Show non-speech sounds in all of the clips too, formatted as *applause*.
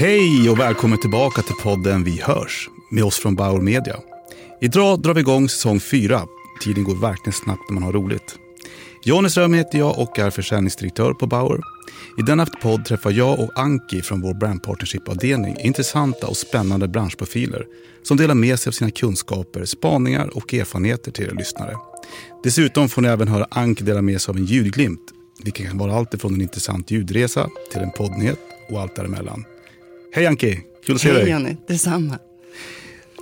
Hej och välkommen tillbaka till podden Vi hörs med oss från Bauer Media. Idag drar vi igång säsong 4. Tiden går verkligen snabbt när man har roligt. Johnny Ström heter jag och är försäljningsdirektör på Bauer. I denna podd träffar jag och Anki från vår brand partnership-avdelning intressanta och spännande branschprofiler som delar med sig av sina kunskaper, spaningar och erfarenheter till er lyssnare. Dessutom får ni även höra Anki dela med sig av en ljudglimt, vilket kan vara allt från en intressant ljudresa till en poddnyhet och allt däremellan. Hej Anki, kul att se Hej dig. Jenny, detsamma.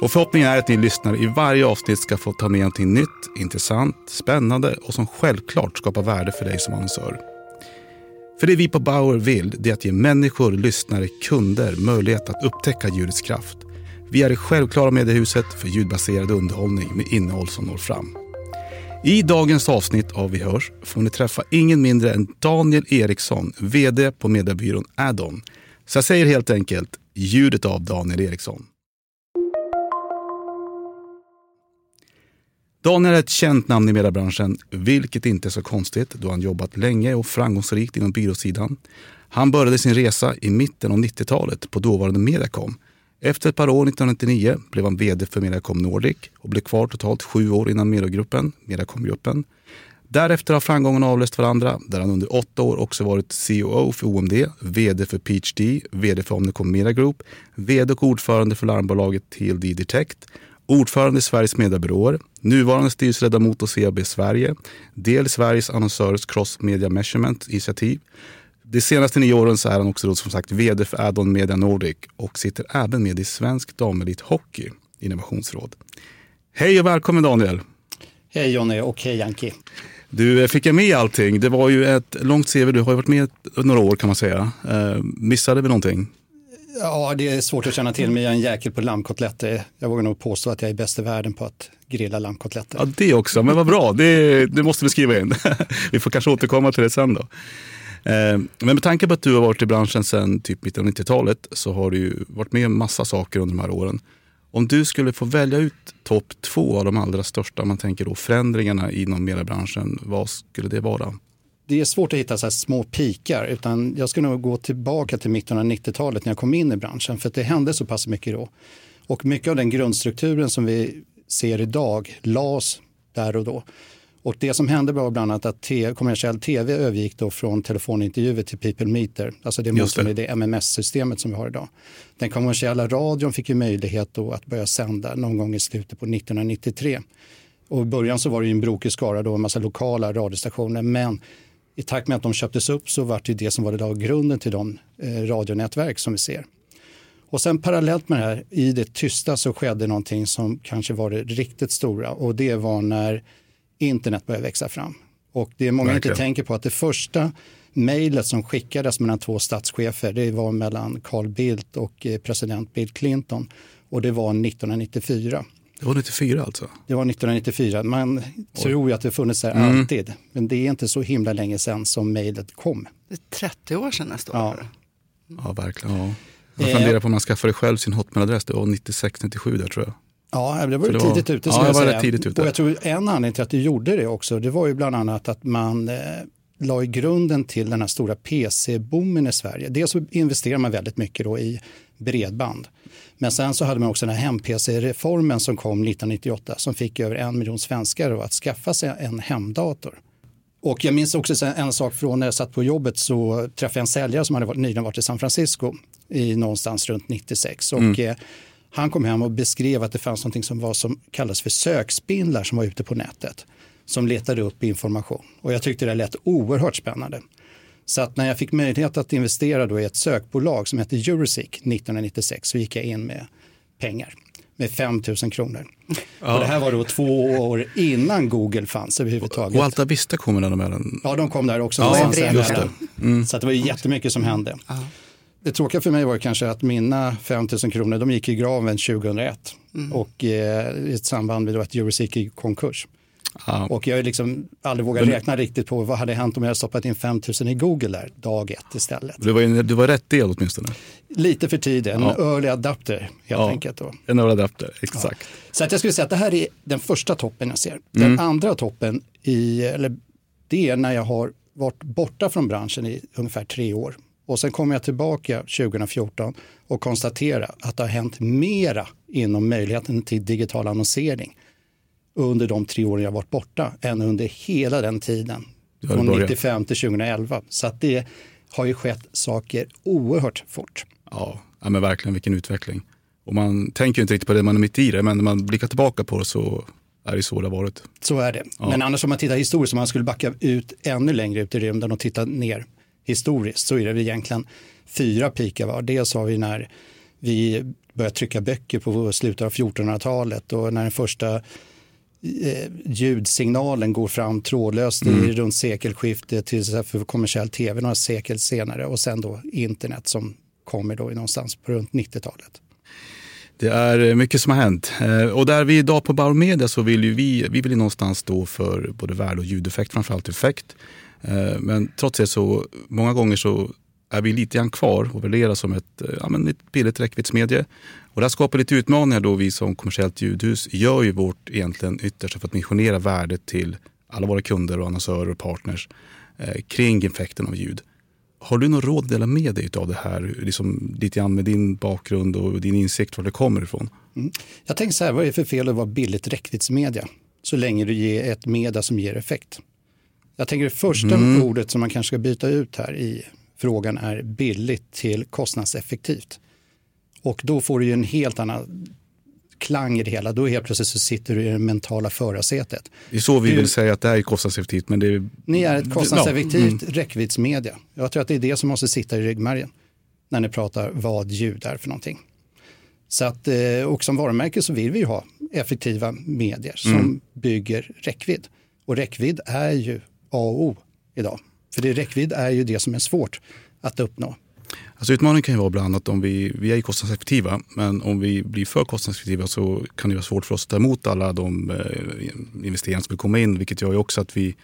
Och förhoppningen är att ni lyssnare i varje avsnitt ska få ta med någonting nytt, intressant, spännande och som självklart skapar värde för dig som annonsör. För det vi på Bauer vill det är att ge människor, lyssnare, kunder möjlighet att upptäcka ljudets kraft. Vi är det självklara mediehuset för ljudbaserad underhållning med innehåll som når fram. I dagens avsnitt av Vi hörs får ni träffa ingen mindre än Daniel Eriksson, VD på mediebyrån Addon. Så jag säger helt enkelt ljudet av Daniel Eriksson. Daniel är ett känt namn i mediebranschen, vilket inte är så konstigt då han jobbat länge och framgångsrikt inom byråsidan. Han började sin resa i mitten av 90-talet på dåvarande Mediacom. Efter ett par år 1999 blev han vd för Mediacom Nordic och blev kvar totalt sju år innan Mediagruppen, Mediacom-gruppen. Därefter har framgångarna avlöst varandra där han under åtta år också varit COO för OMD, vd för PhD, vd för Omnicom Media Group, vd och ordförande för larmbolaget TLD Detect, ordförande i Sveriges mediebyråer, nuvarande styrelseledamot hos CAB Sverige, del i Sveriges annonsörers Cross Media Measurement initiativ. De senaste nio åren så är han också då, som sagt vd för Addon Media Nordic och sitter även med i Svensk Damelit Hockey innovationsråd. Hej och välkommen Daniel! Hej Jonny och hej Anki. Du, eh, fick jag med allting? Det var ju ett långt CV. Du har ju varit med några år kan man säga. Eh, missade vi någonting? Ja, det är svårt att känna till men jag är en jäkel på lammkotletter. Jag vågar nog påstå att jag är bäst i världen på att grilla lammkotletter. Ja, det också. Men vad bra. Det, det måste vi skriva in. *laughs* vi får kanske återkomma till det sen då. Eh, men med tanke på att du har varit i branschen sedan typ mitten av 90-talet så har du ju varit med om massa saker under de här åren. Om du skulle få välja ut topp två av de allra största, man tänker då förändringarna inom mediebranschen, vad skulle det vara? Det är svårt att hitta så här små pikar utan jag skulle nog gå tillbaka till mitten av 90-talet när jag kom in i branschen för att det hände så pass mycket då. Och mycket av den grundstrukturen som vi ser idag lades där och då. Och det som hände var bland annat att te, kommersiell tv övergick då från telefonintervjuer till people meter. Alltså det motsvarar det, MMS-systemet som vi har idag. Den kommersiella radion fick ju möjlighet då att börja sända någon gång i slutet på 1993. Och i början så var det ju en brokig skara då, en massa lokala radiostationer. Men i takt med att de köptes upp så var det det som var det grunden till de eh, radionätverk som vi ser. Och sen parallellt med det här, i det tysta så skedde någonting som kanske var det riktigt stora och det var när internet började växa fram. Och det är många Verkligen. inte tänker på att det första mejlet som skickades mellan två statschefer, det var mellan Carl Bildt och eh, president Bill Clinton och det var 1994. Det var 94 alltså? Det var 1994. Man tror ju att det funnits där alltid, men det är inte så himla länge sedan som mejlet kom. Det är 30 år sedan nästa Ja. år. Ja, verkligen. Ja. Jag Eh. funderar på om man skaffade själv sin hotmailadress. Det var 96-97 där tror jag. Ja, det var det var- tidigt ute. ja, jag var säga. tidigt ute. Och jag tror en anledning till att du gjorde det också, det var ju bland annat att man eh, la i grunden till den här stora PC-boomen i Sverige. Dels så investerade man väldigt mycket då i bredband. Men sen så hade man också den här hem-PC-reformen som kom 1998 som fick över en miljon svenskar att skaffa sig en hemdator. Och jag minns också en, sak från när jag satt på jobbet så träffade jag en säljare som hade varit, nyligen varit i San Francisco i någonstans runt 96. Och, eh, han kom hem och beskrev att det fanns något som, var, som kallas för sökspindlar som var ute på nätet. Som letade upp information. Och jag tyckte det lät oerhört spännande. Så att när jag fick möjlighet att investera då i ett sökbolag som hette Euroseek 1996 så gick jag in med pengar. Med 5 000 kronor. Och det här var då två år innan Google fanns överhuvudtaget. Och Alta Vista kommer där emellan. Ja, de kom där också. Ja, det. Så att det var jättemycket som hände. Det tråkiga för mig var kanske att mina 5 000 kronor, de gick i graven 2001. Och eh, i ett samband med att Euroseek gick i konkurs. Ja. Och jag har liksom aldrig vågat räkna riktigt på vad hade hänt om jag hade stoppat in 5 000 i Google där dag ett istället. Du var, du var rätt del åtminstone. Lite för tidigt, en Ja. early adapter helt Ja. enkelt. Då. En adapter, exakt. Så att jag skulle säga att det här är den första toppen jag ser. Den andra toppen, i, eller det är när jag har varit borta från branschen i ungefär tre år. Och sen kommer jag tillbaka 2014 och konstaterar att det har hänt mera inom möjligheten till digital annonsering under de tre åren jag varit borta än under hela den tiden. Från 95 till 2011. Så att det har ju skett saker oerhört fort. Ja, ja men verkligen vilken utveckling. Och man tänker ju inte riktigt på det, man är mitt i det, men när man blickar tillbaka på det så är det så det har varit. Så är det. Ja. Men annars om man tittar historiskt, om man skulle backa ut ännu längre ut i rymden och titta ner historiskt så är det egentligen fyra pikar var. Dels har vi när vi började trycka böcker på slutet av 1400-talet och när den första eh, ljudsignalen går fram trådlöst mm. i runt sekelskiftet till för kommersiell tv några sekel senare och sen då internet som kommer då någonstans på runt 90-talet. Det är mycket som har hänt. Eh, och där vi idag på Bauer Media så vill vi, vi vill någonstans stå för både värde och ljudeffekt, framförallt effekt. Eh, men trots det så många gånger så är vi lite grann kvar och värderas som ett, eh, ja, men ett billigt räckviddsmedie. Och det här skapar lite utmaningar då vi som kommersiellt ljudhus gör ju vårt egentligen yttersta för att missionera värdet till alla våra kunder och annonsörer och partners eh, kring effekten av ljud. Har du något råd att dela med dig av det här, liksom, lite grann med din bakgrund och din insikt var det kommer ifrån? Mm. Jag tänker så här, vad är det för fel att vara billigt räckviddsmedia? Så länge du ger ett media som ger effekt. Jag tänker det första mm. ordet som man kanske ska byta ut här i frågan är billigt till kostnadseffektivt. Och då får du ju en helt annan klang i det hela. Då helt plötsligt så sitter du i det mentala förarsätet. Det är så vi du, vill säga att det här är kostnadseffektivt. Men det är, ni är ett kostnadseffektivt ja. mm. räckviddsmedia. Jag tror att det är det som måste sitta i ryggmärgen när ni pratar vad ljud är för någonting. Så att, eh, och som varumärke så vill vi ju ha effektiva medier som mm. bygger räckvidd. Och räckvidd är ju A och O idag. För det räckvidd är ju det som är svårt att uppnå. Alltså utmaningen kan ju vara bland annat om vi, vi är kostnadseffektiva, men om vi blir för kostnadseffektiva så kan det vara svårt för oss att ta emot alla de eh, investeringar som vill komma in, vilket gör ju också att vi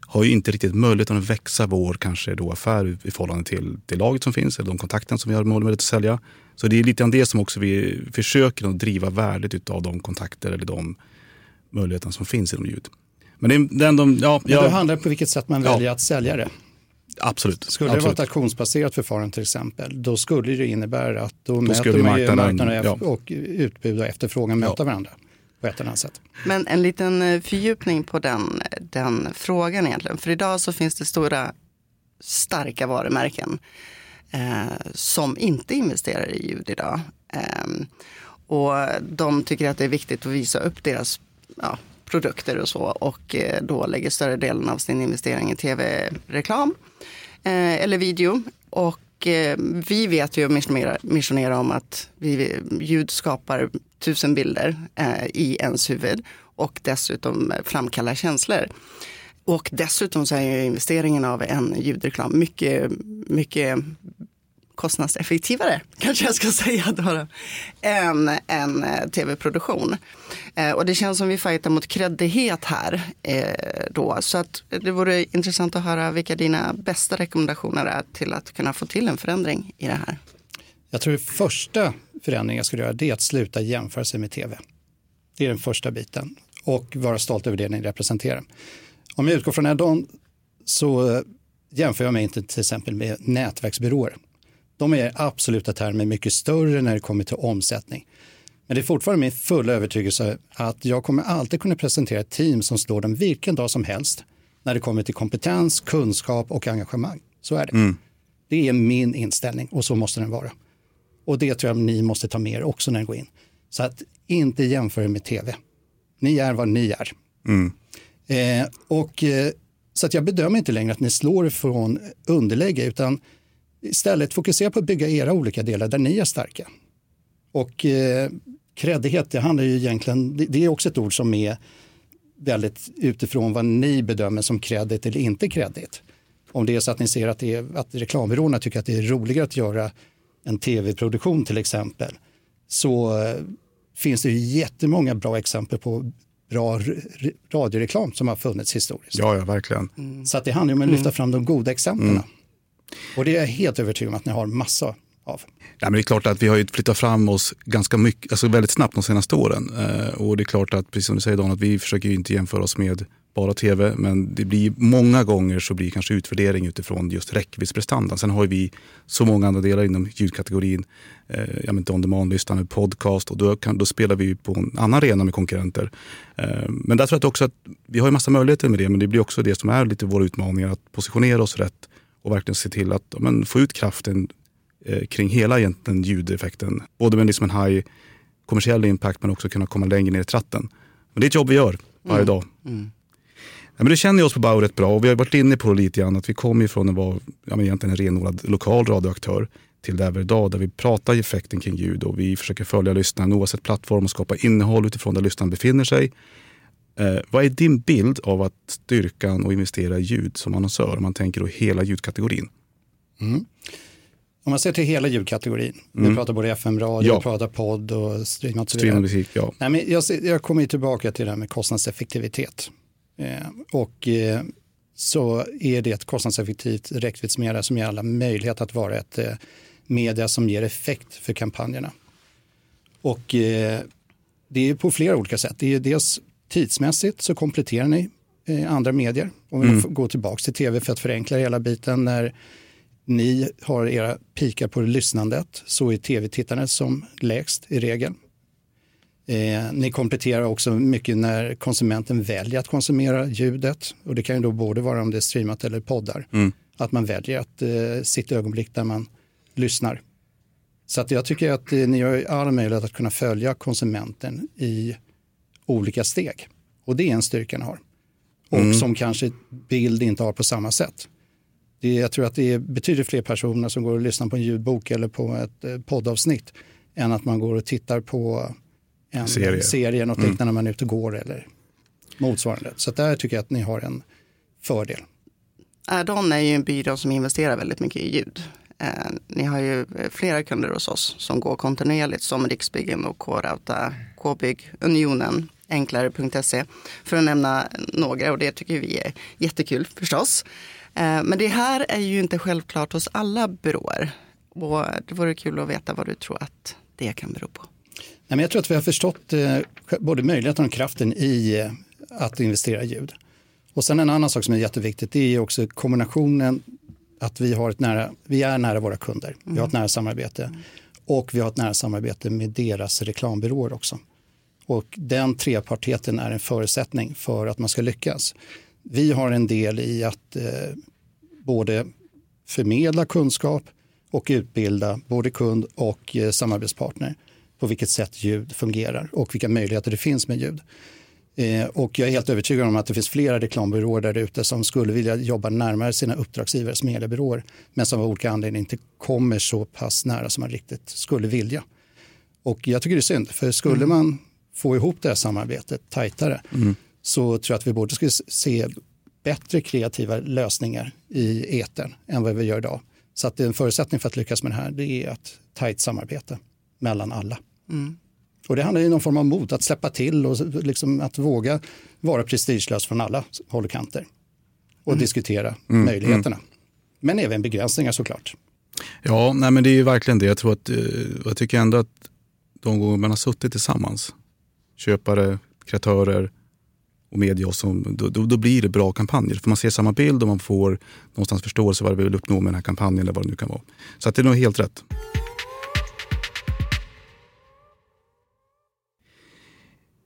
har ju inte riktigt möjligheten att växa vår kanske då affär i förhållande till det laget som finns eller de kontakterna som vi har möjlighet att sälja. Så det är lite grann det som också vi försöker att driva värdet av de kontakter eller de möjligheterna som finns inom ljud. Men det, är ändå, ja, Men det handlar på vilket sätt man väljer ja. att sälja det. Absolut. Skulle Absolut. det vara ett auktionsbaserat förfarande till exempel, då skulle det innebära att då, då möter man ju marknaden ja. och utbud och efterfrågan möta ja. varandra på ett eller annat sätt. Men en liten eh, fördjupning på den, den frågan egentligen. För idag så finns det stora starka varumärken eh, som inte investerar i ljud idag. Eh, och de tycker att det är viktigt att visa upp deras ja, produkter och så och eh, då lägger större delen av sin investering i tv-reklam eh, eller video. Och eh, vi vet ju att missionera om att vi, ljud skapar tusen bilder i ens huvud och dessutom framkallar känslor. Och dessutom så är ju investeringen av en ljudreklam mycket, mycket kostnadseffektivare, *laughs* kanske jag ska säga, då, än en eh, tv-produktion. Eh, och det känns som vi fightar mot kreddighet här. Eh, då. Så att det vore intressant att höra vilka dina bästa rekommendationer är till att kunna få till en förändring i det här. Jag tror att första förändringen jag skulle göra är att sluta jämföra sig med tv. Det är den första biten och vara stolt över det ni representerar. Om jag utgår från Edon så eh, jämför jag mig inte till exempel med nätverksbyråer de är i absoluta termer mycket större när det kommer till omsättning. Men det är fortfarande min fulla övertygelse att jag kommer alltid kunna presentera ett team som slår dem vilken dag som helst när det kommer till kompetens, kunskap och engagemang. Så är det. Mm. Det är min inställning och så måste den vara. Och det tror jag ni måste ta med er också när ni går in. Så att inte jämföra med tv. Ni är vad ni är. Mm. Eh, och, eh, så att jag bedömer inte längre att ni slår från underläge utan Istället fokusera på att bygga era olika delar där ni är starka. Och eh, kreddighet, det handlar ju egentligen, det, det är också ett ord som är väldigt utifrån vad ni bedömer som kredit eller inte kredit. Om det är så att ni ser att, det är, att reklambyråerna tycker att det är roligare att göra en tv-produktion till exempel, så eh, finns det ju jättemånga bra exempel på bra radioreklam som har funnits historiskt. Ja, ja verkligen. Mm. Så att det handlar om att lyfta fram de goda exemplen. Mm. Och det är jag helt övertygad om att ni har massa av. Ja, men det är klart att vi har flyttat fram oss ganska mycket, alltså väldigt snabbt de senaste åren. Eh, och det är klart att, precis som du säger Dan, att vi försöker inte jämföra oss med bara tv. Men det blir många gånger så blir kanske utvärdering utifrån just räckviddsprestandan. Sen har vi så många andra delar inom ljudkategorin. Eh, ja, men on demand-lyssnande, podcast och då, kan, då spelar vi på en annan arena med konkurrenter. Eh, men där tror jag också att vi har en massa möjligheter med det men det blir också det som är lite våra utmaningar att positionera oss rätt och verkligen se till att men, få ut kraften eh, kring hela egentligen ljudeffekten. Både med liksom en high kommersiell impact men också kunna komma längre ner i tratten. Men det är ett jobb vi gör varje mm. dag. Mm. Ja, men det känner oss på Bauer rätt bra och vi har varit inne på det lite grann att vi kommer ifrån att vara ja, men egentligen en renodlad lokal radioaktör till där vi är idag där vi pratar effekten kring ljud och vi försöker följa lyssnaren oavsett plattform och skapa innehåll utifrån där lyssnaren befinner sig. Eh, vad är din bild av att styrkan och investera i ljud som annonsör om man tänker då hela ljudkategorin? Mm. Om man ser till hela ljudkategorin, mm. vi pratar både FM-radio, ja. vi pratar podd och streamat. Streamad musik, ja. Nej, men jag, jag kommer tillbaka till det här med kostnadseffektivitet. Eh, och eh, så är det ett kostnadseffektivt räckviddsmedia som ger alla möjlighet att vara ett eh, media som ger effekt för kampanjerna. Och eh, det är på flera olika sätt. Det är dels tidsmässigt så kompletterar ni eh, andra medier. Om vi mm. går tillbaka till tv för att förenkla hela biten. När ni har era pikar på lyssnandet så är tv-tittandet som lägst i regel. Eh, ni kompletterar också mycket när konsumenten väljer att konsumera ljudet. Och det kan ju då både vara om det är streamat eller poddar. Mm. Att man väljer att eh, sitt ögonblick där man lyssnar. Så att jag tycker att eh, ni har all möjlighet att kunna följa konsumenten i olika steg. Och det är en styrka ni har. Och mm. som kanske bild inte har på samma sätt. Det, jag tror att det är betydligt fler personer som går och lyssnar på en ljudbok eller på ett eh, poddavsnitt än att man går och tittar på en serie, serie något mm. liknande när man är ute och går eller motsvarande. Så där tycker jag att ni har en fördel. Addon är ju en byrå som investerar väldigt mycket i ljud. Eh, ni har ju flera kunder hos oss som går kontinuerligt som Riksbyggen och K-Rauta, K-bygg, Unionen, enklare.se för att nämna några och det tycker vi är jättekul förstås. Eh, men det här är ju inte självklart hos alla byråer och det vore kul att veta vad du tror att det kan bero på. Nej, men jag tror att vi har förstått eh, både möjligheten och kraften i eh, att investera i ljud. Och sen en annan sak som är jätteviktigt, det är också kombinationen att vi, har ett nära, vi är nära våra kunder. Vi har ett mm. nära samarbete. Och vi har ett nära samarbete med deras reklambyråer också. Och den treparteten är en förutsättning för att man ska lyckas. Vi har en del i att eh, både förmedla kunskap och utbilda både kund och eh, samarbetspartner på vilket sätt ljud fungerar och vilka möjligheter det finns med ljud. Eh, och jag är helt övertygad om att det finns flera reklambyråer där ute som skulle vilja jobba närmare sina uppdragsgivares mediebyråer men som av olika anledningar inte kommer så pass nära som man riktigt skulle vilja. Och jag tycker det är synd, för skulle mm. man få ihop det här samarbetet tajtare mm. så tror jag att vi borde skulle se bättre kreativa lösningar i etern än vad vi gör idag. Så att en förutsättning för att lyckas med det här det är ett tajt samarbete mellan alla. Mm. Och det handlar ju om någon form av mod, att släppa till och liksom att våga vara prestigelös från alla håll och kanter. Och mm. diskutera mm. möjligheterna. Mm. Men även begränsningar såklart. Ja, nej men det är ju verkligen det. Jag, tror att, eh, jag tycker ändå att de gånger man har suttit tillsammans, köpare, kreatörer och media, och som, då, då, då, blir det bra kampanjer. För man ser samma bild och man får någonstans förståelse vad vi vill uppnå med den här kampanjen eller vad det nu kan vara. Så att det är nog helt rätt.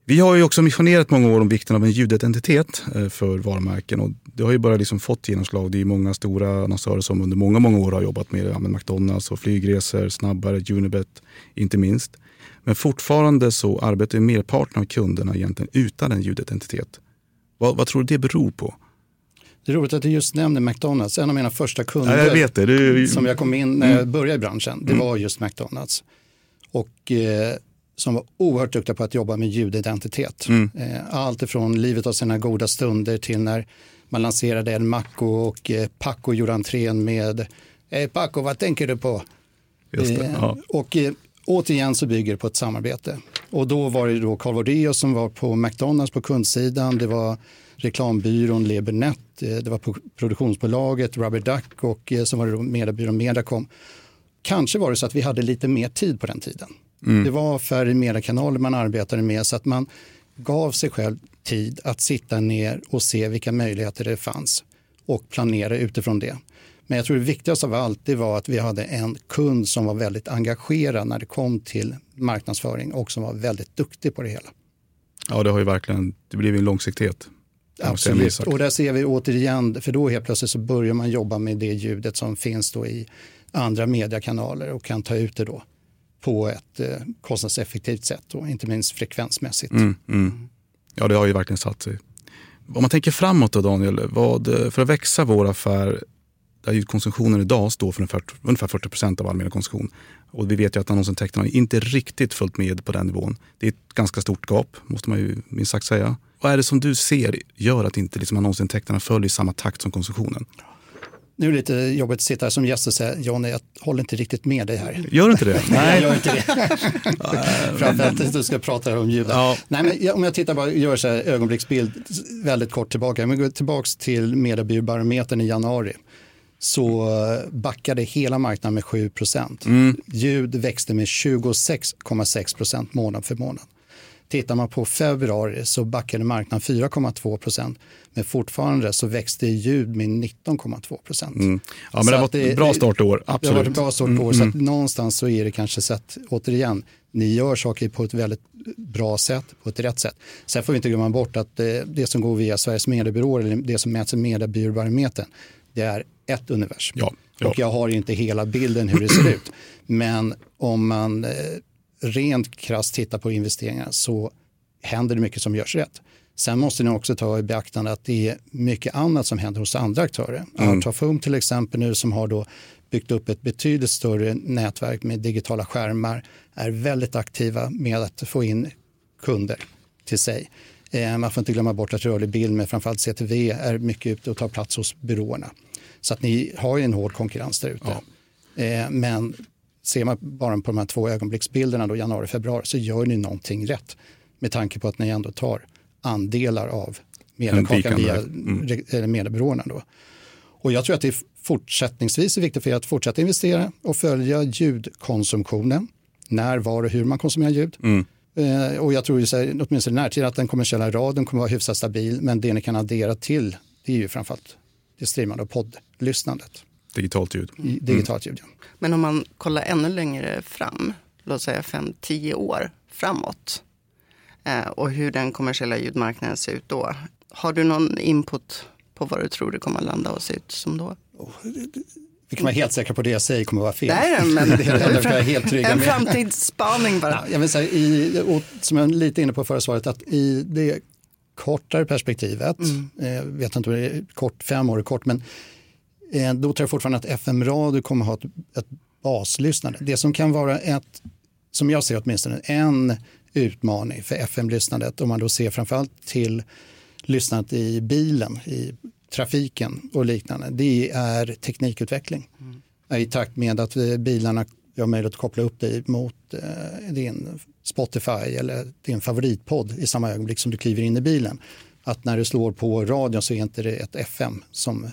Vi har ju också missionerat många år om vikten av en ljudidentitet eh, för varumärken och det har ju bara liksom fått genomslag. Det är många stora annonsörer som under många, många år har jobbat med McDonalds och flygresor, Snabbare, Unibet inte minst. Men fortfarande så arbetar merparten av kunderna egentligen utan en ljudidentitet. Vad, vad tror du det beror på? Det är roligt att du just nämner McDonalds. En av mina första kunder ja, jag vet det. Det som jag kom in när jag mm. började i branschen, det mm. var just McDonalds. Och eh, som var oerhört duktiga på att jobba med ljudidentitet. Mm. Eh, allt ifrån livet av sina goda stunder till när man lanserade El Maco och eh, Paco gjorde entrén med hey Paco, vad tänker du på? Det, eh, ja. Och återigen så bygger det på ett samarbete. Och då var det då Calvodeo som var på McDonalds på kundsidan, det var reklambyrån Lebernet, det var produktionsbolaget Rubber Duck och så var det mediebyrån Mediacom. Kanske var det så att vi hade lite mer tid på den tiden. Mm. Det var färre mediekanaler man arbetade med så att man gav sig själv tid att sitta ner och se vilka möjligheter det fanns och planera utifrån det. Men jag tror det viktigaste av allt det var att vi hade en kund som var väldigt engagerad när det kom till marknadsföring och som var väldigt duktig på det hela. Ja, det har ju verkligen, det blivit en långsiktighet. Absolut, och där ser vi återigen, för då helt plötsligt så börjar man jobba med det ljudet som finns då i andra mediekanaler och kan ta ut det då på ett eh, kostnadseffektivt sätt och inte minst frekvensmässigt. Mm, mm. Ja, det har ju verkligen satt sig. Om man tänker framåt då Daniel, vad, för att växa vår affär där konsumtionen idag står för ungefär, ungefär 40 procent av all mediekonsumtion. Och vi vet ju att annonsintäkterna inte riktigt följt med på den nivån. Det är ett ganska stort gap, måste man ju minst sagt säga. Vad är det som du ser gör att inte liksom annonsintäkterna följer i samma takt som konsumtionen? Nu är det lite jobbigt att sitta här som gäst och säga Johnny, jag håller inte riktigt med dig här. Gör du inte det? *laughs* Nej, jag gör inte det. *laughs* *laughs* Framförallt att du ska prata om ljud. Ja. Nej, men om jag tittar bara, gör så här ögonblicksbild väldigt kort tillbaka. Vi går tillbaka till mediebyråbarometern i januari så backade hela marknaden med 7 procent. Mm. Ljud växte med 26,6 procent månad för månad. Tittar man på februari så backade marknaden 4,2 procent. Men fortfarande så växte ljud med 19,2 procent. Mm. Ja, men det var ett bra startår. Absolut. Det var ett bra startår. Mm. Så mm. någonstans så är det kanske så att, återigen, ni gör saker på ett väldigt bra sätt, på ett rätt sätt. Sen får vi inte glömma bort att det, det som går via Sveriges mediebyråer, eller det som mäts i mediebyråbarometern, det är ett universum. Ja, ja. Och jag har inte hela bilden hur det ser ut. Men om man eh, rent krasst tittar på investeringar så händer det mycket som görs rätt. Sen måste ni också ta i beaktande att det är mycket annat som händer hos andra aktörer. Mm. Artafum till exempel nu som har då byggt upp ett betydligt större nätverk med digitala skärmar är väldigt aktiva med att få in kunder till sig. Eh, man får inte glömma bort att rörlig bild med framförallt CTV är mycket ute och tar plats hos byråerna. Så att ni har ju en hård konkurrens där ute. Ja. Eh, men ser man bara på de här två ögonblicksbilderna då januari, februari så gör ni någonting rätt med tanke på att ni ändå tar andelar av mediekakan via mm. mediebyråerna. Då. Och jag tror att det fortsättningsvis är viktigt för er att fortsätta investera och följa ljudkonsumtionen. När, var och hur man konsumerar ljud. Mm. Eh, och jag tror ju, åtminstone i närtid att den kommersiella radion kommer att vara hyfsat stabil. Men det ni kan addera till det är ju framförallt det streamande och poddlyssnandet. Digitalt ljud. Mm. Digitalt ljud, ja. Men om man kollar ännu längre fram, låt säga 5-10 år framåt eh, och hur den kommersiella ljudmarknaden ser ut då. Har du någon input på vad du tror det kommer att landa och se ut som då? Vi kan vara helt säkra på det jag säger kommer att vara fel. Nej, men *laughs* det är helt trygg en framtidsspaning bara. Ja, jag vill säga, i, som jag är lite inne på förra svaret, att i det kortare perspektivet, mm. eh, vet inte om det är kort, fem år är kort, men eh, då tror jag fortfarande att FM-radio kommer att ha ett, ett baslyssnande. Det som kan vara ett, som jag ser åtminstone, en utmaning för FM-lyssnandet om man då ser framförallt till lyssnandet i bilen, i trafiken och liknande, det är teknikutveckling. Mm. I takt med att bilarna har möjlighet att koppla upp dig mot eh, din Spotify eller din favoritpodd i samma ögonblick som du kliver in i bilen. Att när du slår på radion så är inte det ett FM som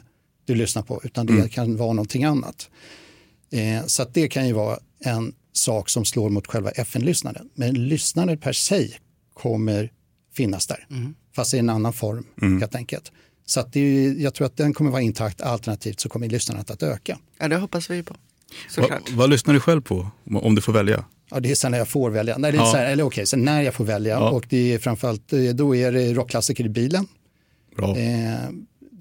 du lyssnar på utan det mm. kan vara någonting annat. Eh, så det kan ju vara en sak som slår mot själva FN-lyssnandet. Men lyssnandet per se kommer finnas där, mm. fast i en annan form mm. helt enkelt. Så att det, jag tror att den kommer vara intakt, alternativt så kommer lyssnandet att öka. Ja, det hoppas vi på. Va, vad lyssnar du själv på om du får välja? Ja, det är sen när jag får välja. Nej, det är ja. här, eller okej, sen när jag får välja. Ja. Och det är framförallt, eh, då är det rockklassiker i bilen. Bra. Eh,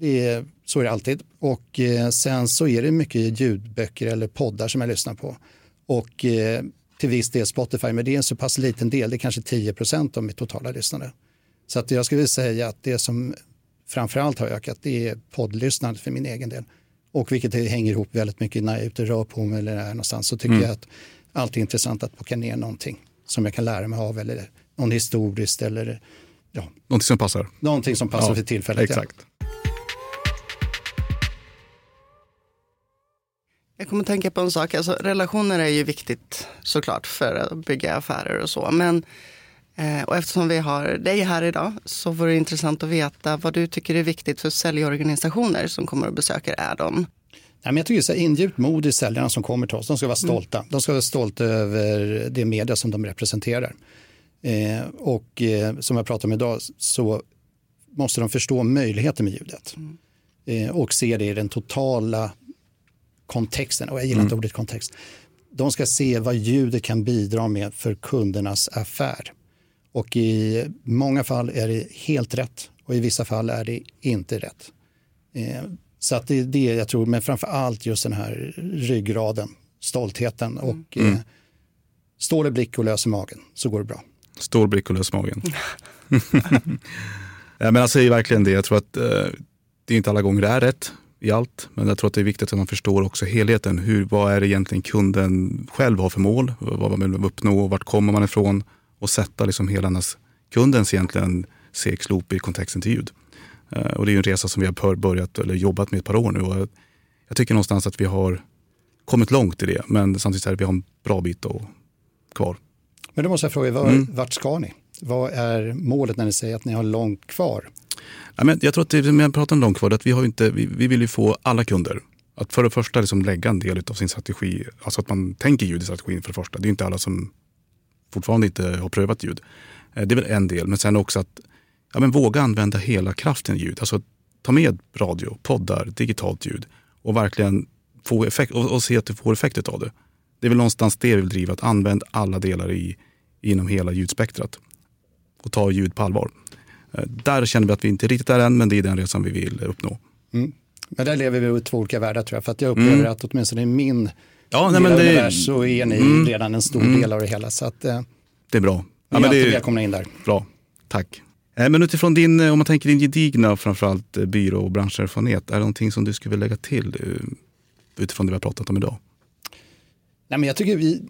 det är, så är det alltid. Och eh, sen så är det mycket ljudböcker eller poddar som jag lyssnar på. Och eh, till viss del Spotify, men det är en så pass liten del, det är kanske 10 procent av mitt totala lyssnande. Så att jag skulle säga att det som framförallt har ökat det är poddlyssnandet för min egen del. Och vilket hänger ihop väldigt mycket när jag är ute och rör på mig eller är någonstans så tycker mm. jag att allt är intressant att plocka ner någonting som jag kan lära mig av eller någon historiskt eller ja. Någonting som passar. Någonting som passar ja, för tillfället. Exakt. Ja. Jag kommer att tänka på en sak, alltså, relationer är ju viktigt såklart för att bygga affärer och så. Men, och eftersom vi har dig här idag så vore det intressant att veta vad du tycker är viktigt för säljorganisationer som kommer och besöker Addon. Nej, men jag tycker så ingjutet mod i säljarna som kommer till oss. De ska vara mm. stolta. Mm. De ska vara stolta över det media som de representerar. Eh, och eh, som jag pratade om idag så måste de förstå möjligheten med ljudet. Eh, och se det i den totala kontexten. Och jag gillar inte ordet kontext. De ska se vad ljudet kan bidra med för kundernas affär. Och i många fall är det helt rätt och i vissa fall är det inte rätt. Eh, så att det är det jag tror, men framför allt just den här ryggraden, stoltheten och eh, står det blick och löser magen så går det bra. Stor blick och lös magen. *laughs* ja, men jag säger verkligen det. Jag tror att eh, det är inte alla gånger det är rätt i allt. Men jag tror att det är viktigt att man förstår också helheten. Hur, vad är det egentligen kunden själv har för mål? Vad man vill uppnå? Vart kommer man ifrån? Och sätta liksom hela hennes, kundens egentligen CX-loop i kontexten till ljud. Eh, och det är en resa som vi har börjat eller jobbat med ett par år nu. Och jag tycker någonstans att vi har kommit långt i det. Men samtidigt är vi har en bra bit då, kvar. Men då måste jag fråga, var, mm. vart ska ni? Vad är målet när ni säger att ni har långt kvar? Ja, men jag tror att det, när jag pratar om långt kvar, att vi, har inte, vi, vi vill ju få alla kunder att för det första liksom lägga en del av sin strategi, alltså att man tänker ljud i strategin för det första. Det är inte alla som fortfarande inte har prövat ljud. Eh, det är väl en del, men sen också att ja, men våga använda hela kraften i ljud. Alltså ta med radio, poddar, digitalt ljud och verkligen få effekt och, och se att du får effekt av det. Det är väl någonstans det vi vill driva, att använda alla delar i, inom hela ljudspektrat och ta ljud på allvar. Eh, där känner vi att vi inte riktigt är än, men det är den resan vi vill uppnå. Mm. Men där lever vi i två olika världar tror jag, för att jag upplever mm. att åtminstone i min ja, nej, men det, så är ni mm. redan en stor mm. del av det hela. Så att, eh, det är bra. Ja, men det är välkomna in där. Bra, tack. Eh, men utifrån din, om man tänker din gedigna framförallt byrå och branscherfarenhet, är det någonting som du skulle vilja lägga till utifrån det vi har pratat om idag? Nej, men jag tycker vi,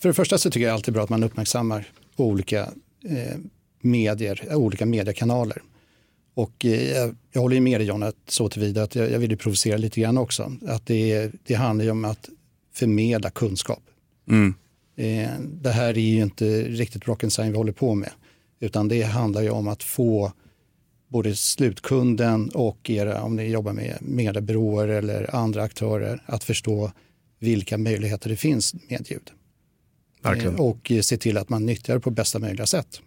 för det första så tycker jag alltid bra att man uppmärksammar olika eh, medier, olika mediekanaler. Och eh, jag håller med dig John, att så tillvida att jag, jag vill provocera lite grann också. Att det, det handlar ju om att förmedla kunskap. Mm. Eh, det här är ju inte riktigt rock and sign vi håller på med. Utan det handlar ju om att få både slutkunden och era, om ni jobbar med mediebyråer eller andra aktörer, att förstå vilka möjligheter det finns med ljud. Verkligen. Eh, och se till att man nyttjar det på bästa möjliga sätt.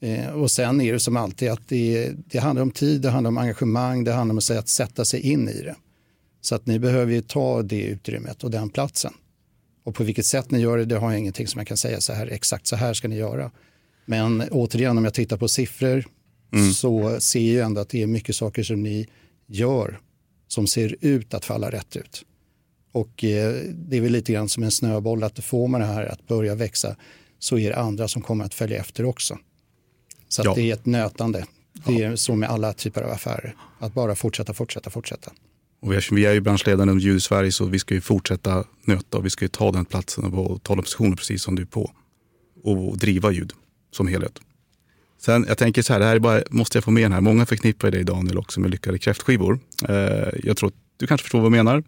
Eh, och sen är det som alltid att det, det handlar om tid, det handlar om engagemang, det handlar om att sätta sig in i det. Så att ni behöver ju ta det utrymmet och den platsen. Och på vilket sätt ni gör det, det har jag ingenting som jag kan säga så här, exakt så här ska ni göra. Men återigen, om jag tittar på siffror mm. så ser jag ändå att det är mycket saker som ni gör som ser ut att falla rätt ut. Och eh, det är väl lite grann som en snöboll att får man det här att börja växa så är det andra som kommer att följa efter också. Så ja. det är ett nötande. Det är så med alla typer av affärer. Att bara fortsätta, fortsätta, fortsätta. Och vi är ju branschledande inom ljud i Sverige så vi ska ju fortsätta nöta och vi ska ju ta den platsen och ta den positionen precis som du är på. Och driva ljud som helhet. Sen, jag tänker så här, det här är bara, måste jag få med den här. Många förknippar dig Daniel också med lyckade kräftskivor. Eh, jag tror att du kanske förstår vad jag menar.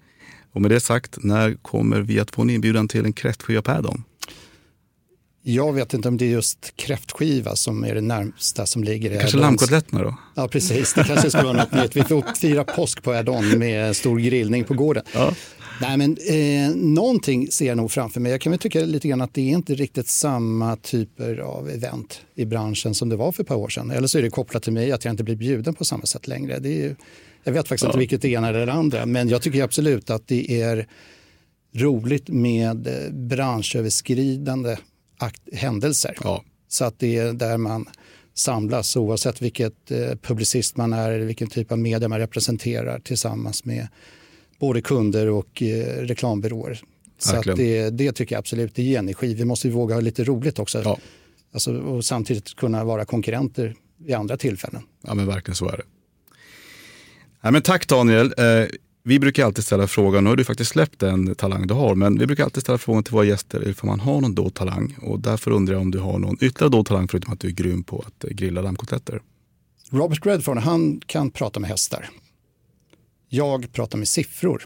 Och med det sagt, när kommer vi att få en inbjudan till en kräftskiva per dag? Jag vet inte om det är just kräftskiva som är det närmsta som ligger. Kanske lammkotletterna då? Ja, precis. Det kanske skulle vara något nytt. Vi får fira påsk på Erdon med stor grillning på gården. Ja. Nej, men eh, någonting ser jag nog framför mig. Jag kan väl tycka lite grann att det är inte riktigt samma typer av event i branschen som det var för ett par år sedan. Eller så är det kopplat till mig att jag inte blir bjuden på samma sätt längre. Det är, jag vet faktiskt ja. inte vilket det ena eller det andra, men jag tycker absolut att det är roligt med eh, branschöverskridande händelser. Ja. Så att det är där man samlas oavsett vilket eh, publicist man är eller vilken typ av media man representerar tillsammans med både kunder och eh, reklambyråer. Så att det, det, tycker jag absolut, det ger energi. Vi måste våga ha lite roligt också. Ja. Alltså, och samtidigt kunna vara konkurrenter vid andra tillfällen. Ja men verkligen så är det. Ja, men tack Daniel. Eh, vi brukar alltid ställa frågan, nu har du faktiskt släppt den talang du har, men vi brukar alltid ställa frågan till våra gäster ifall man har någon dold talang. Och därför undrar jag om du har någon ytterligare dold talang förutom att du är grym på att grilla lammkotletter. Robert Redford, han kan prata med hästar. Jag pratar med siffror.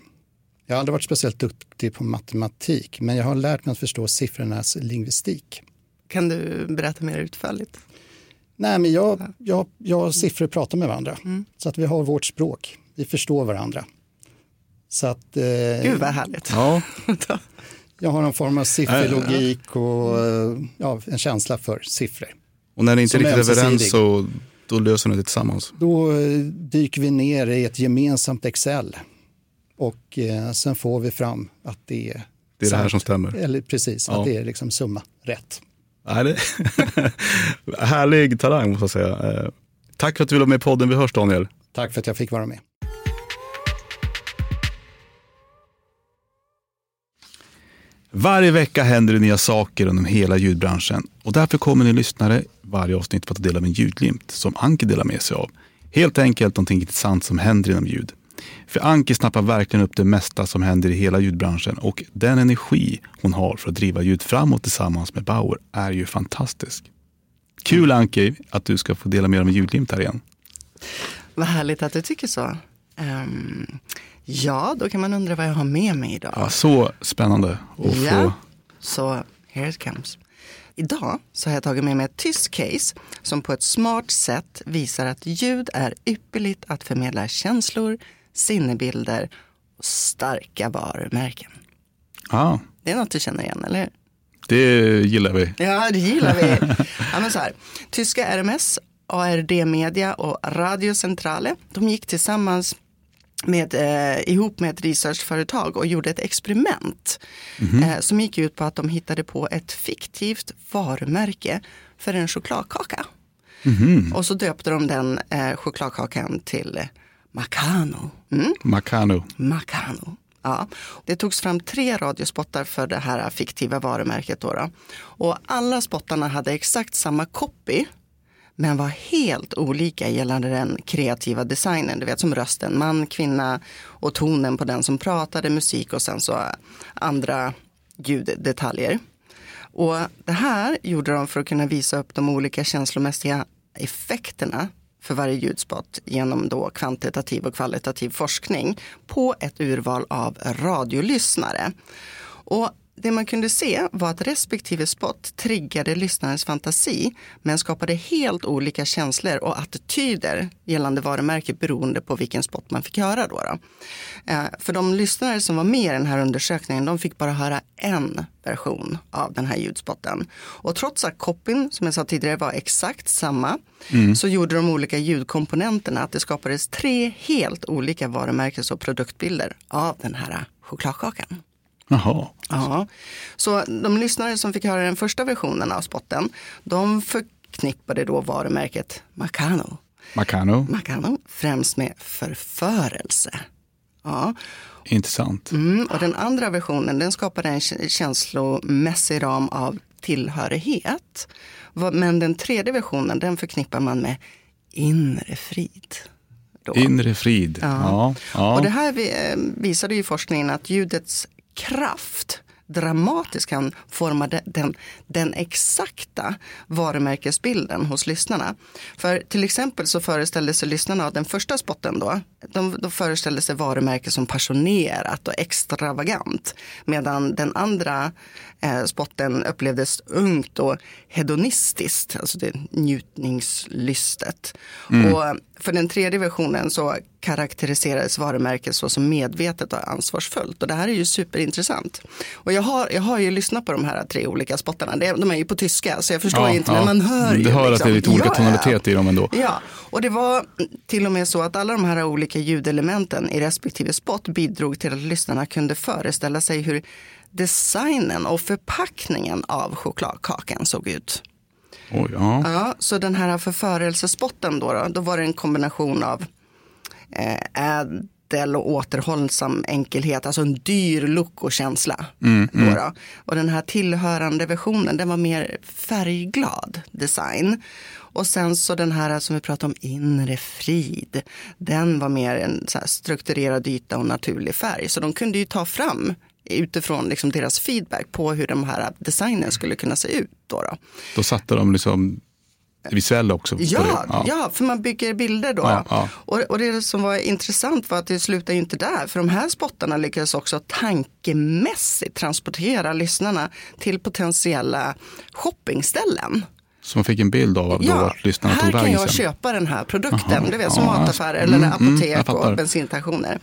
Jag har aldrig varit speciellt duktig på matematik, men jag har lärt mig att förstå siffrornas lingvistik. Kan du berätta mer utförligt? Nej, men jag, jag, jag och siffror pratar med varandra, mm. så att vi har vårt språk. Vi förstår varandra. Så att, eh, Gud vad härligt. Ja. *laughs* jag har en form av sifferlogik och ja, en känsla för siffror. Och när ni inte är riktigt överens så då löser ni det tillsammans? Då eh, dyker vi ner i ett gemensamt Excel och eh, sen får vi fram att det är Det är det här som stämmer. Eller precis, Ja. att det är liksom summa rätt. Nej, det... *laughs* Härlig talang måste jag säga. Eh, Tack för att du ville vara med i podden. Vi hörs Daniel. Tack för att jag fick vara med. Varje vecka händer det nya saker inom hela ljudbranschen och därför kommer ni lyssnare varje avsnitt få ta del av en ljudglimt som Anki delar med sig av. Helt enkelt någonting intressant som händer inom ljud. För Anki snappar verkligen upp det mesta som händer i hela ljudbranschen och den energi hon har för att driva ljud framåt tillsammans med Bauer är ju fantastisk. Kul Anki att du ska få dela med dig av en ljudglimt här igen. Vad härligt att du tycker så. Um ja, då kan man undra vad jag har med mig idag. Ja, så spännande att Ja. få Så here it comes. Idag så har jag tagit med mig ett tyst case som på ett smart sätt visar att ljud är ypperligt att förmedla känslor, sinnebilder och starka varumärken. Ja, Det är något du känner igen, eller hur? det gillar vi. Ja, det gillar vi. *laughs* ja, men så här. Tyska RMS, ARD Media och Radio Centrale, de gick tillsammans med, eh, ihop med ett researchföretag och gjorde ett experiment eh, som gick ut på att de hittade på ett fiktivt varumärke för en chokladkaka. Och så döpte de den eh, chokladkakan till eh, Macano. Mm? Macano. Macano. Ja. Det togs fram tre radiospottar för det här fiktiva varumärket. Då då. Och alla spottarna hade exakt samma copy men var helt olika gällande den kreativa designen. Du vet som rösten, man, kvinna och tonen på den som pratade, musik och sen så andra ljuddetaljer. Och det här gjorde de för att kunna visa upp de olika känslomässiga effekterna för varje ljudspot genom då kvantitativ och kvalitativ forskning på ett urval av radiolyssnare. Och det man kunde se var att respektive spot triggade lyssnarens fantasi men skapade helt olika känslor och attityder gällande varumärket beroende på vilken spot man fick höra. Då då. Eh, För de lyssnare som var med i den här undersökningen de fick bara höra en version av den här ljudspotten. Och trots att copyn, som jag sa tidigare, var exakt samma så gjorde de olika ljudkomponenterna att det skapades tre helt olika varumärkes och produktbilder av den här chokladkakan. Jaha. Ja. Så de lyssnare som fick höra den första versionen av spotten, de förknippade då varumärket Macano. Macano. Macano främst med förförelse. Ja. Intressant. Mm, och den andra versionen den skapade en kä- känslomässig ram av tillhörighet. Men den tredje versionen den förknippar man med inre frid. Då. Inre frid. Ja. Ja. Och det här eh, visade ju forskningen att ljudets kraft dramatiskt kan forma den, den exakta varumärkesbilden hos lyssnarna. För till exempel så föreställde sig lyssnarna av den första spotten då, de, de föreställde sig varumärke som passionerat och extravagant. Medan den andra eh, spotten upplevdes ungt och hedonistiskt, alltså det njutningslystet. Och för den tredje versionen så karaktäriserades varumärket så som medvetet och ansvarsfullt. Och det här är ju superintressant. Och jag har, jag har ju lyssnat på de här tre olika spottarna. De är ju på tyska så jag förstår ju inte, men man hör ju. Du hör att liksom. det är lite olika Ja, ja, ja. tonalitet i dem ändå. Ja, och det var till och med så att alla de här olika ljudelementen i respektive spot bidrog till att lyssnarna kunde föreställa sig hur designen och förpackningen av chokladkakan såg ut. Oj, ja. Ja, så den här förförelsespotten då, då, då var det en kombination av eh, ädel och återhållsam enkelhet, alltså en dyr look och känsla. Då då. Och den här tillhörande versionen, den var mer färgglad design. Och sen så den här som vi pratade om, inre frid, den var mer en strukturerad yta och naturlig färg. Så de kunde ju ta fram utifrån liksom deras feedback på hur de här designen skulle kunna se ut. Då då. Då satte de liksom visuella också. Ja, det. ja. för man bygger bilder då. Ja, ja. Och, och det som var intressant var att det slutar ju inte där. För de här spottarna lyckades också tankemässigt transportera lyssnarna till potentiella shoppingställen. Man fick en bild av då vart lyssnarna här tog kan vägen jag sen. köpa den här produkten. Jaha, du vet som ja, mataffärer mm, eller mm, apotek jag fattar. och bensinstationer.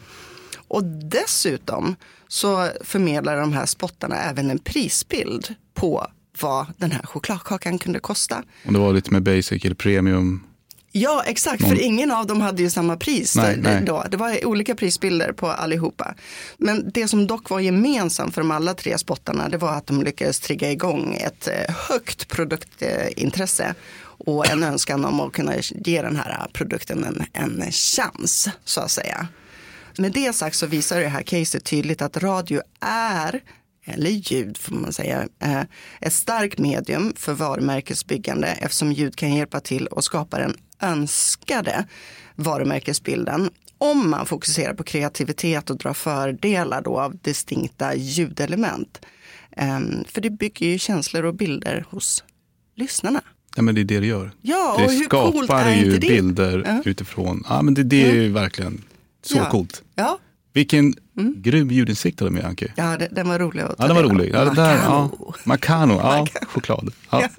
Och dessutom så förmedlar de här spottarna även en prisbild på vad den här chokladkakan kunde kosta. Och det var lite mer basic eller premium. Ja, exakt, Någon- för ingen av dem hade ju samma pris Nej, nej. då. Det var olika prisbilder på allihopa. Men det som dock var gemensamt för de alla tre spottarna, det var att de lyckades trigga igång ett eh, högt produktintresse och en önskan om att kunna ge den här produkten en, en chans, så att säga. Med det sagt så visar det här caset tydligt att radio är, eller ljud får man säga, eh, ett starkt medium för varumärkesbyggande eftersom ljud kan hjälpa till att skapa den önskade varumärkesbilden om man fokuserar på kreativitet och drar fördelar då av distinkta ljudelement. Ehm, För det bygger ju känslor och bilder hos lyssnarna. Ja, men det är det det gör. Ja, det och hur coolt skapar är ju inte det? bilder Ja. utifrån. Ja, men det, det är ju verkligen så Ja. coolt. Ja, Vilken grym ljudinsikt du hade med Anki. ja det, den var rolig att ta Ja, den var rolig. Ja, där, ja. Macano. Macano, ja, choklad. Ja.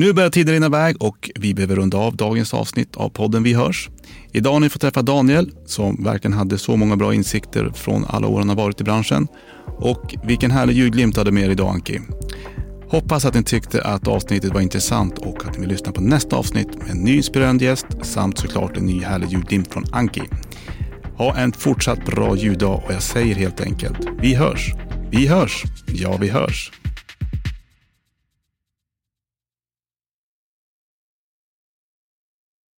Nu börjar tiden rinna iväg och vi behöver runda av dagens avsnitt av podden Vi hörs. Idag har ni fått träffa Daniel som verkligen hade så många bra insikter från alla år han har varit i branschen. Och vilken härlig ljudglimt du hade med er idag Anki. Hoppas att ni tyckte att avsnittet var intressant och att ni vill lyssna på nästa avsnitt med en ny inspirerande gäst samt såklart en ny härlig ljudglimt från Anki. Ha en fortsatt bra ljuddag och jag säger helt enkelt, vi hörs. Vi hörs. Ja, vi hörs.